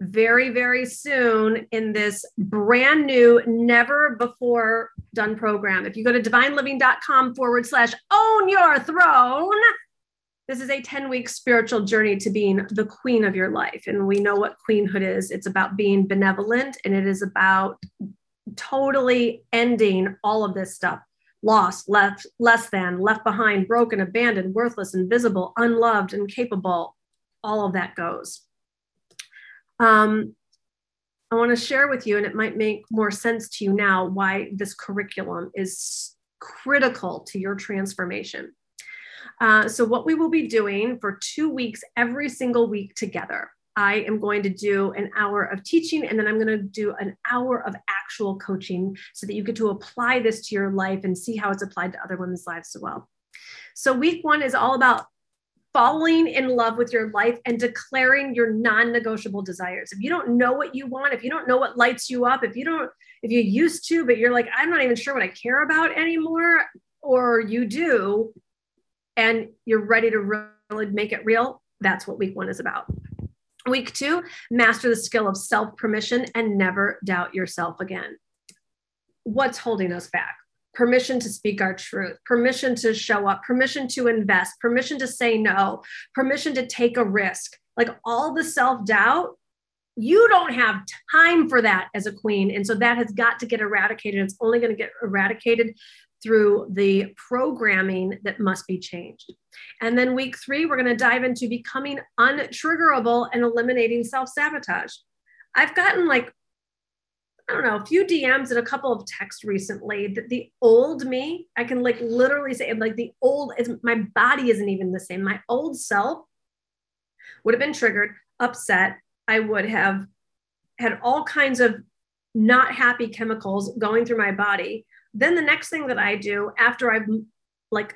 very, very soon in this brand new, never before done program. If you go to divineliving.com forward slash own your throne, this is a 10 week spiritual journey to being the queen of your life. And we know what queenhood is it's about being benevolent and it is about totally ending all of this stuff lost, left, less than, left behind, broken, abandoned, worthless, invisible, unloved, incapable. All of that goes. Um, I want to share with you, and it might make more sense to you now, why this curriculum is critical to your transformation. Uh, so, what we will be doing for two weeks, every single week together, I am going to do an hour of teaching and then I'm going to do an hour of actual coaching so that you get to apply this to your life and see how it's applied to other women's lives as well. So, week one is all about falling in love with your life and declaring your non-negotiable desires. If you don't know what you want, if you don't know what lights you up, if you don't if you used to but you're like I'm not even sure what I care about anymore or you do and you're ready to really make it real, that's what week 1 is about. Week 2, master the skill of self-permission and never doubt yourself again. What's holding us back? Permission to speak our truth, permission to show up, permission to invest, permission to say no, permission to take a risk. Like all the self doubt, you don't have time for that as a queen. And so that has got to get eradicated. It's only going to get eradicated through the programming that must be changed. And then week three, we're going to dive into becoming untriggerable and eliminating self sabotage. I've gotten like I don't know, a few DMs and a couple of texts recently that the old me, I can like literally say, like the old my body isn't even the same. My old self would have been triggered, upset. I would have had all kinds of not happy chemicals going through my body. Then the next thing that I do after I've like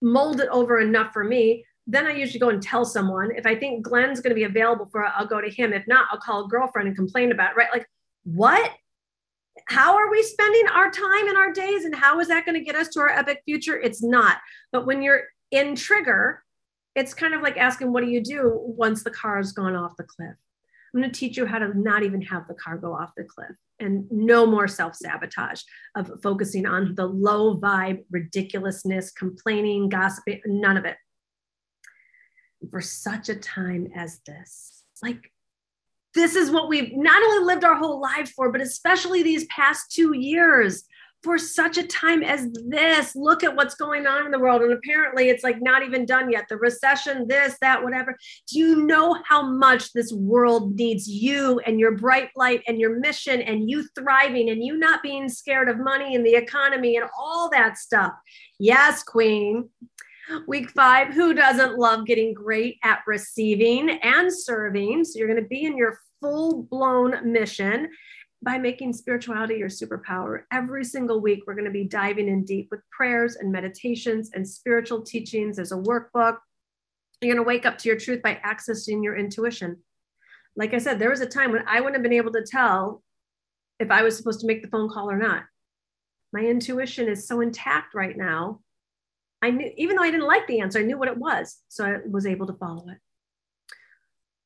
molded over enough for me, then I usually go and tell someone. If I think Glenn's going to be available for it, I'll go to him. If not, I'll call a girlfriend and complain about it, right? Like what how are we spending our time and our days and how is that going to get us to our epic future? It's not. But when you're in trigger it's kind of like asking what do you do once the car has gone off the cliff? I'm going to teach you how to not even have the car go off the cliff and no more self-sabotage of focusing on the low vibe ridiculousness complaining gossiping none of it. For such a time as this like this is what we've not only lived our whole life for, but especially these past two years for such a time as this. Look at what's going on in the world. And apparently, it's like not even done yet. The recession, this, that, whatever. Do you know how much this world needs you and your bright light and your mission and you thriving and you not being scared of money and the economy and all that stuff? Yes, Queen. Week five, who doesn't love getting great at receiving and serving? So you're going to be in your full blown mission by making spirituality your superpower. Every single week, we're going to be diving in deep with prayers and meditations and spiritual teachings. There's a workbook. You're going to wake up to your truth by accessing your intuition. Like I said, there was a time when I wouldn't have been able to tell if I was supposed to make the phone call or not. My intuition is so intact right now. I knew, even though I didn't like the answer, I knew what it was. So I was able to follow it.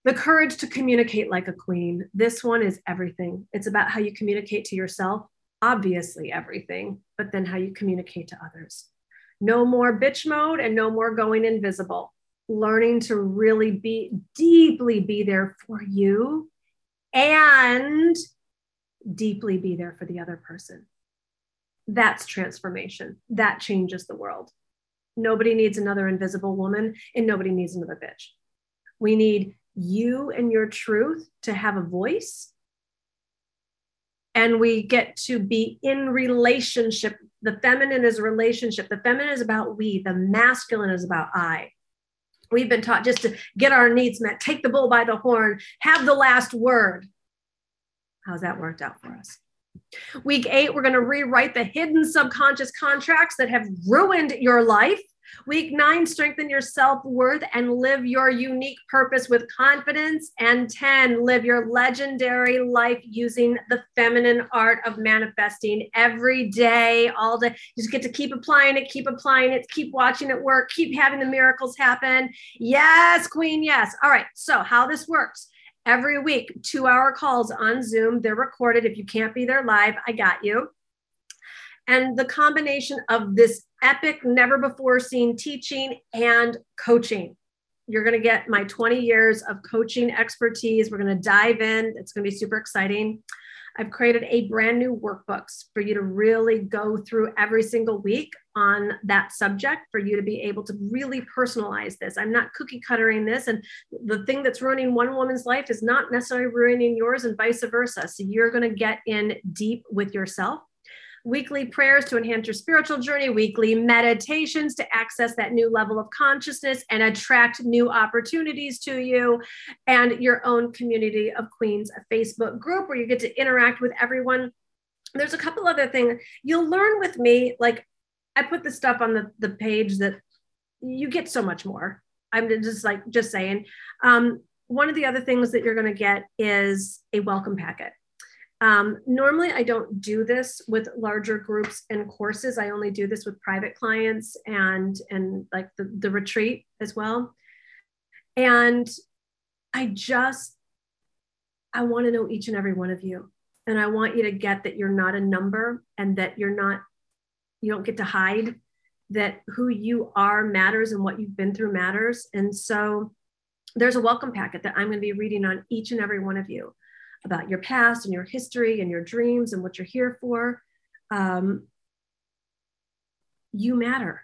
The courage to communicate like a queen. This one is everything. It's about how you communicate to yourself, obviously, everything, but then how you communicate to others. No more bitch mode and no more going invisible. Learning to really be deeply be there for you and deeply be there for the other person. That's transformation. That changes the world. Nobody needs another invisible woman and nobody needs another bitch. We need you and your truth to have a voice. And we get to be in relationship. The feminine is relationship. The feminine is about we, the masculine is about I. We've been taught just to get our needs met, take the bull by the horn, have the last word. How's that worked out for us? Week eight, we're going to rewrite the hidden subconscious contracts that have ruined your life. Week nine, strengthen your self worth and live your unique purpose with confidence. And 10, live your legendary life using the feminine art of manifesting every day, all day. You just get to keep applying it, keep applying it, keep watching it work, keep having the miracles happen. Yes, Queen, yes. All right. So, how this works every week, two hour calls on Zoom. They're recorded. If you can't be there live, I got you. And the combination of this epic, never before seen teaching and coaching. You're going to get my 20 years of coaching expertise. We're going to dive in. It's going to be super exciting. I've created a brand new workbooks for you to really go through every single week on that subject for you to be able to really personalize this. I'm not cookie cuttering this. And the thing that's ruining one woman's life is not necessarily ruining yours and vice versa. So you're going to get in deep with yourself weekly prayers to enhance your spiritual journey, weekly meditations to access that new level of consciousness and attract new opportunities to you, and your own community of queens, a Facebook group where you get to interact with everyone. There's a couple other things you'll learn with me. Like I put the stuff on the, the page that you get so much more. I'm just like, just saying. Um, one of the other things that you're going to get is a welcome packet. Um, normally, I don't do this with larger groups and courses. I only do this with private clients and and like the, the retreat as well. And I just I want to know each and every one of you. And I want you to get that you're not a number and that you're not, you don't get to hide, that who you are matters and what you've been through matters. And so there's a welcome packet that I'm going to be reading on each and every one of you about your past and your history and your dreams and what you're here for. Um, you matter.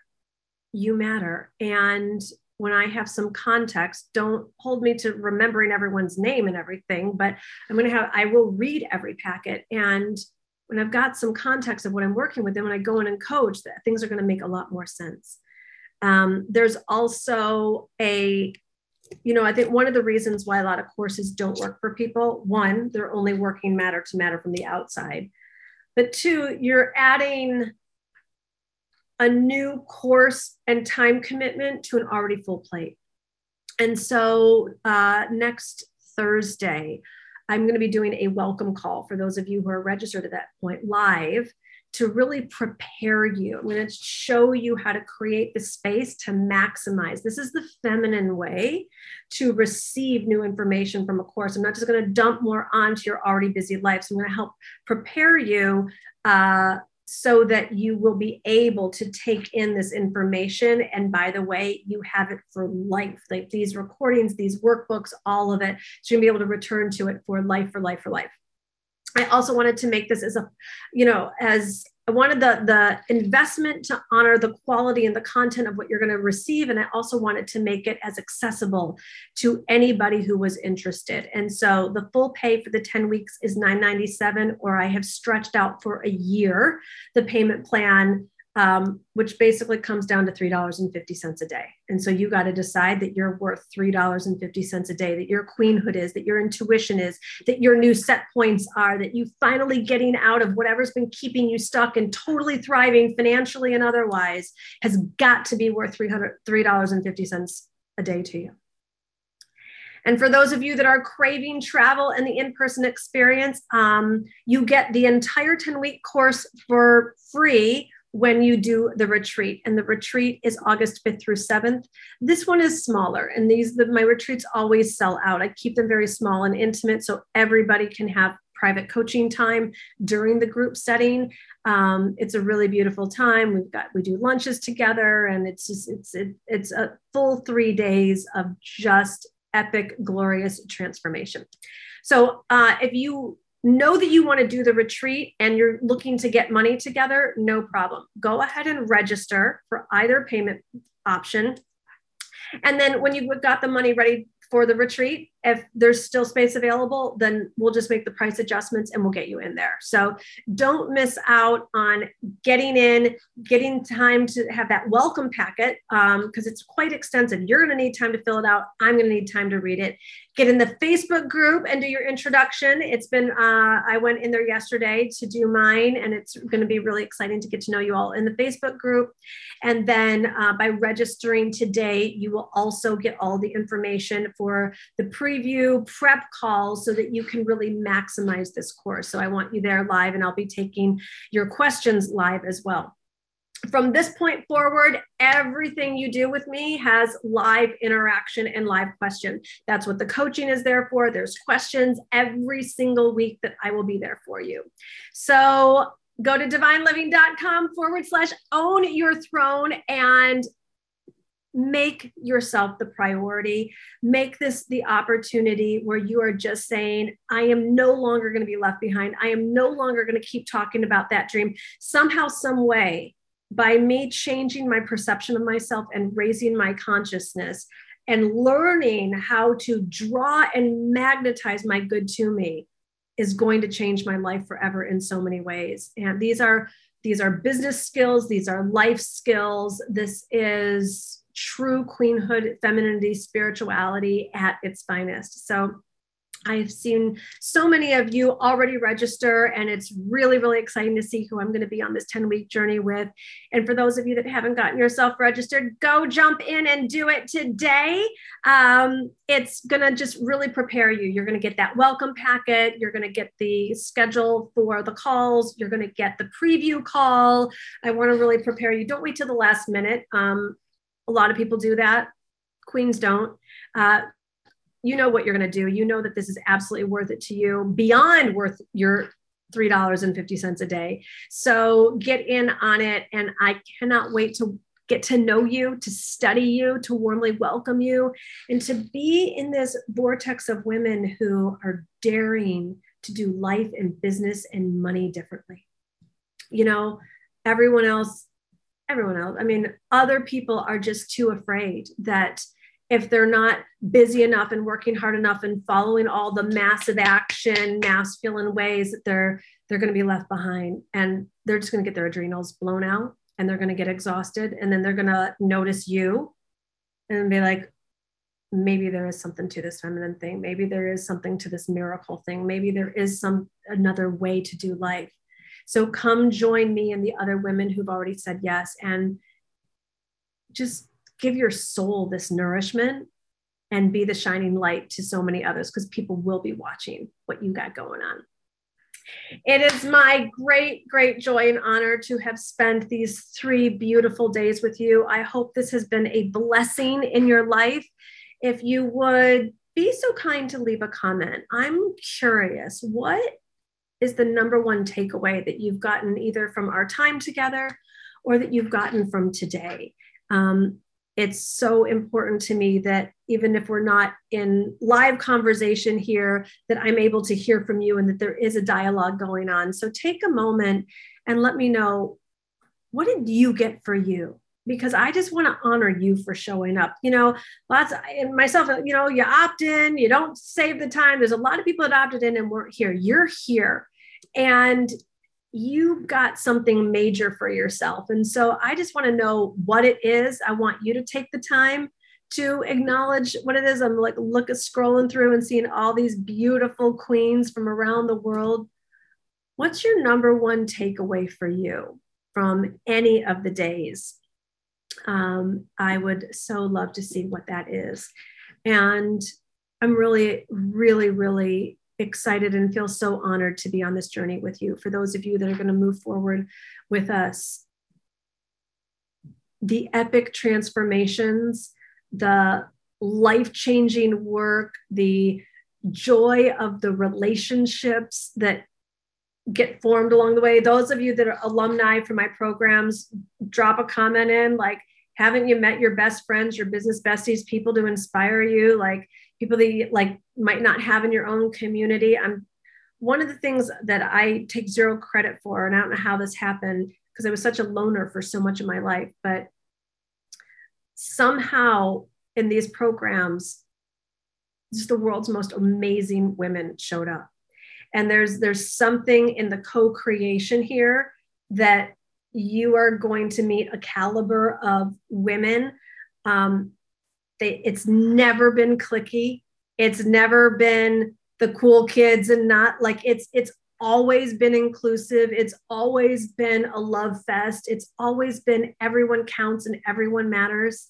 You matter. And when I have some context, don't hold me to remembering everyone's name and everything, but I'm going to have, I will read every packet. And when I've got some context of what I'm working with, then when I go in and coach, that things are going to make a lot more sense. Um, there's also a you know, I think one of the reasons why a lot of courses don't work for people, one, they're only working matter to matter from the outside. But two, you're adding a new course and time commitment to an already full plate. And so uh, next Thursday, I'm going to be doing a welcome call for those of you who are registered at that point live to really prepare you. I'm going to show you how to create the space to maximize. This is the feminine way to receive new information from a course. I'm not just going to dump more onto your already busy life. So I'm going to help prepare you uh, so that you will be able to take in this information. And by the way, you have it for life. Like these recordings, these workbooks, all of it. So you're going to be able to return to it for life, for life, for life. I also wanted to make this as a, you know, as I wanted the the investment to honor the quality and the content of what you're going to receive, and I also wanted to make it as accessible to anybody who was interested. And so the full pay for the 10 weeks is 997, or I have stretched out for a year the payment plan um, which basically comes down to $3.50 a day. And so you got to decide that you're worth $3.50 a day, that your queenhood is, that your intuition is, that your new set points are, that you finally getting out of whatever's been keeping you stuck and totally thriving financially and otherwise has got to be worth $300, $3.50 a day to you. And for those of you that are craving travel and the in person experience, um, you get the entire 10 week course for free when you do the retreat and the retreat is august 5th through 7th this one is smaller and these the, my retreats always sell out. I keep them very small and intimate so everybody can have private coaching time during the group setting. Um, it's a really beautiful time. We've got we do lunches together and it's just it's it, it's a full three days of just epic glorious transformation. So uh, if you know that you want to do the retreat and you're looking to get money together, no problem. Go ahead and register for either payment option. And then when you've got the money ready for the retreat, if there's still space available, then we'll just make the price adjustments and we'll get you in there. So don't miss out on getting in, getting time to have that welcome packet because um, it's quite extensive. You're going to need time to fill it out. I'm going to need time to read it. Get in the Facebook group and do your introduction. It's been, uh, I went in there yesterday to do mine, and it's going to be really exciting to get to know you all in the Facebook group. And then uh, by registering today, you will also get all the information for the pre preview prep calls so that you can really maximize this course. So I want you there live and I'll be taking your questions live as well. From this point forward, everything you do with me has live interaction and live question. That's what the coaching is there for. There's questions every single week that I will be there for you. So go to divineliving.com forward slash own your throne and make yourself the priority. Make this the opportunity where you are just saying i am no longer going to be left behind. I am no longer going to keep talking about that dream. Somehow some way by me changing my perception of myself and raising my consciousness and learning how to draw and magnetize my good to me is going to change my life forever in so many ways. And these are these are business skills these are life skills. This is true queenhood, femininity, spirituality at its finest. So I've seen so many of you already register, and it's really, really exciting to see who I'm going to be on this 10 week journey with. And for those of you that haven't gotten yourself registered, go jump in and do it today. Um, it's going to just really prepare you. You're going to get that welcome packet, you're going to get the schedule for the calls, you're going to get the preview call. I want to really prepare you. Don't wait till the last minute. Um, a lot of people do that. Queens don't. Uh, you know what you're going to do. You know that this is absolutely worth it to you, beyond worth your $3.50 a day. So get in on it. And I cannot wait to get to know you, to study you, to warmly welcome you, and to be in this vortex of women who are daring to do life and business and money differently. You know, everyone else everyone else. I mean, other people are just too afraid that if they're not busy enough and working hard enough and following all the massive action, masculine ways that they're they're going to be left behind. And they're just going to get their adrenals blown out and they're going to get exhausted. And then they're going to notice you and be like maybe there is something to this feminine thing. Maybe there is something to this miracle thing. Maybe there is some another way to do life so come join me and the other women who've already said yes and just give your soul this nourishment and be the shining light to so many others because people will be watching what you got going on. It is my great, great joy and honor to have spent these three beautiful days with you. I hope this has been a blessing in your life. If you would be so kind to leave a comment, I'm curious what is the number one takeaway that you've gotten either from our time together or that you've gotten from today? Um, it's so important to me that even if we're not in live conversation here, that I'm able to hear from you and that there is a dialogue going on. So take a moment and let me know what did you get for you? Because I just want to honor you for showing up. You know, lots of, and myself, you know, you opt in, you don't save the time. There's a lot of people that opted in and weren't here. You're here and you've got something major for yourself. And so I just want to know what it is. I want you to take the time to acknowledge what it is. I'm like look at scrolling through and seeing all these beautiful queens from around the world. What's your number one takeaway for you from any of the days? Um, I would so love to see what that is. And I'm really, really, really excited and feel so honored to be on this journey with you. For those of you that are going to move forward with us, the epic transformations, the life changing work, the joy of the relationships that get formed along the way. Those of you that are alumni from my programs, drop a comment in like, haven't you met your best friends, your business besties, people to inspire you, like people that you like might not have in your own community? I'm one of the things that I take zero credit for, and I don't know how this happened because I was such a loner for so much of my life, but somehow in these programs, just the world's most amazing women showed up and there's there's something in the co-creation here that you are going to meet a caliber of women. Um, they, it's never been cliquey. It's never been the cool kids and not like it's it's always been inclusive. It's always been a love fest. It's always been everyone counts and everyone matters.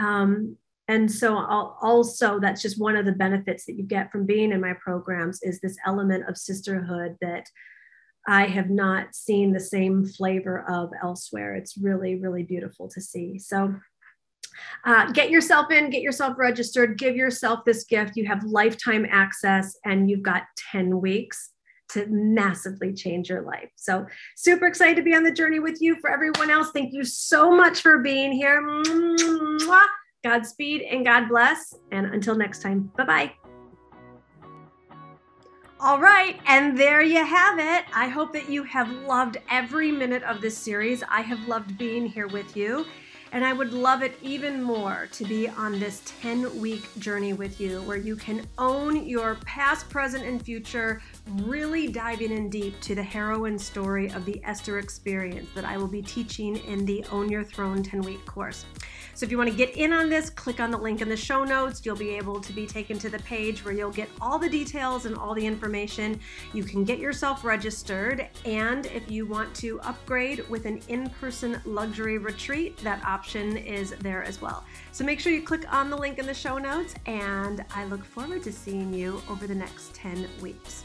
Um, and so also that's just one of the benefits that you get from being in my programs is this element of sisterhood that i have not seen the same flavor of elsewhere it's really really beautiful to see so uh, get yourself in get yourself registered give yourself this gift you have lifetime access and you've got 10 weeks to massively change your life. So, super excited to be on the journey with you. For everyone else, thank you so much for being here. Mwah. Godspeed and God bless. And until next time, bye bye. All right, and there you have it. I hope that you have loved every minute of this series. I have loved being here with you. And I would love it even more to be on this 10 week journey with you where you can own your past, present, and future, really diving in deep to the heroine story of the Esther experience that I will be teaching in the Own Your Throne 10 week course. So if you want to get in on this, click on the link in the show notes. You'll be able to be taken to the page where you'll get all the details and all the information. You can get yourself registered. And if you want to upgrade with an in person luxury retreat, that option is there as well. So make sure you click on the link in the show notes. And I look forward to seeing you over the next 10 weeks.